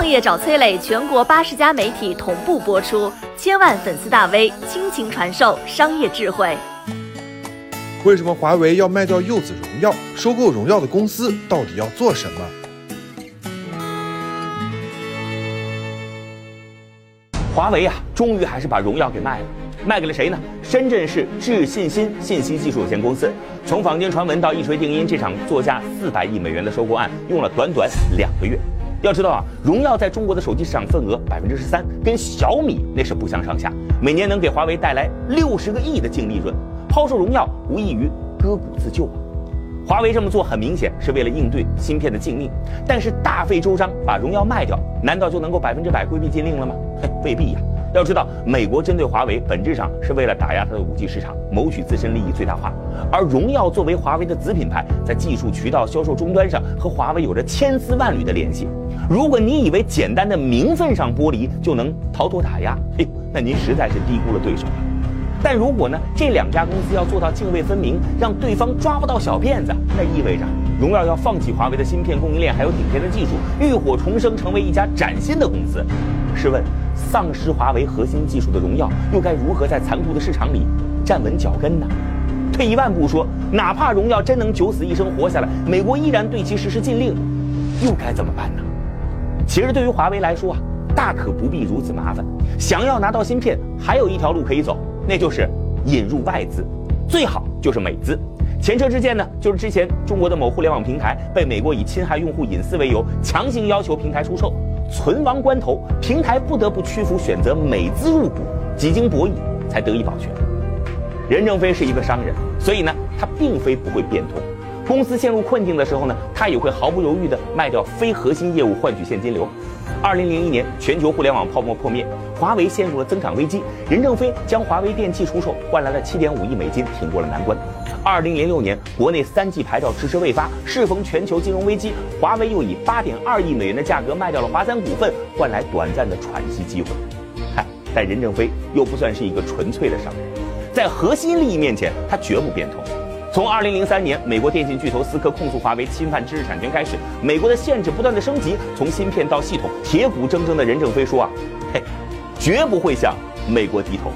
创业找崔磊，全国八十家媒体同步播出，千万粉丝大 V 倾情传授商业智慧。为什么华为要卖掉柚子荣耀？收购荣耀的公司到底要做什么？华为啊，终于还是把荣耀给卖了，卖给了谁呢？深圳市智信新信息技术有限公司。从坊间传闻到一锤定音，这场作价四百亿美元的收购案用了短短两个月。要知道啊，荣耀在中国的手机市场份额百分之十三，跟小米那是不相上下，每年能给华为带来六十个亿的净利润。抛售荣耀无异于割股自救啊！华为这么做很明显是为了应对芯片的禁令，但是大费周章把荣耀卖掉，难道就能够百分之百规避禁令了吗？嘿，未必呀！要知道，美国针对华为本质上是为了打压它的五 G 市场，谋取自身利益最大化。而荣耀作为华为的子品牌，在技术、渠道、销售终端上和华为有着千丝万缕的联系。如果你以为简单的名分上剥离就能逃脱打压，嘿，那您实在是低估了对手了。但如果呢，这两家公司要做到泾渭分明，让对方抓不到小辫子，那意味着荣耀要放弃华为的芯片供应链，还有顶尖的技术，浴火重生，成为一家崭新的公司。试问，丧失华为核心技术的荣耀，又该如何在残酷的市场里站稳脚跟呢？退一万步说，哪怕荣耀真能九死一生活下来，美国依然对其实施禁令，又该怎么办呢？其实对于华为来说啊，大可不必如此麻烦。想要拿到芯片，还有一条路可以走。那就是引入外资，最好就是美资。前车之鉴呢，就是之前中国的某互联网平台被美国以侵害用户隐私为由，强行要求平台出售，存亡关头，平台不得不屈服，选择美资入股，几经博弈才得以保全。任正非是一个商人，所以呢，他并非不会变通。公司陷入困境的时候呢，他也会毫不犹豫地卖掉非核心业务，换取现金流。二零零一年，全球互联网泡沫破灭，华为陷入了增长危机。任正非将华为电器出售，换来了七点五亿美金，挺过了难关。二零零六年，国内三 G 牌照迟迟未发，适逢全球金融危机，华为又以八点二亿美元的价格卖掉了华三股份，换来短暂的喘息机会。嗨，但任正非又不算是一个纯粹的商人，在核心利益面前，他绝不变通。从二零零三年美国电信巨头思科控诉华为侵犯知识产权开始，美国的限制不断的升级，从芯片到系统，铁骨铮铮的任正非说啊，嘿，绝不会向美国低头。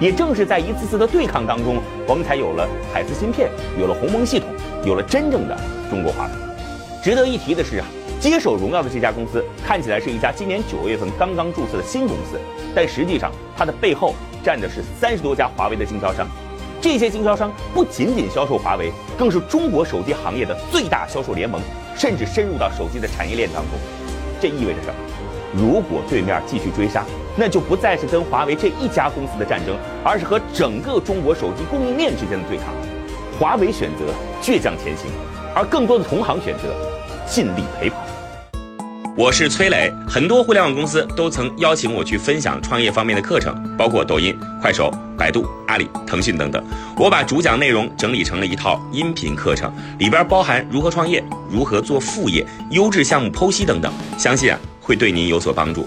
也正是在一次次的对抗当中，我们才有了海思芯片，有了鸿蒙系统，有了真正的中国华为。值得一提的是啊，接手荣耀的这家公司看起来是一家今年九月份刚刚注册的新公司，但实际上它的背后站的是三十多家华为的经销商。这些经销商不仅仅销售华为，更是中国手机行业的最大销售联盟，甚至深入到手机的产业链当中。这意味着什么？如果对面继续追杀，那就不再是跟华为这一家公司的战争，而是和整个中国手机供应链之间的对抗。华为选择倔强前行，而更多的同行选择尽力陪跑。我是崔磊，很多互联网公司都曾邀请我去分享创业方面的课程，包括抖音、快手、百度、阿里、腾讯等等。我把主讲内容整理成了一套音频课程，里边包含如何创业、如何做副业、优质项目剖析等等，相信啊会对您有所帮助。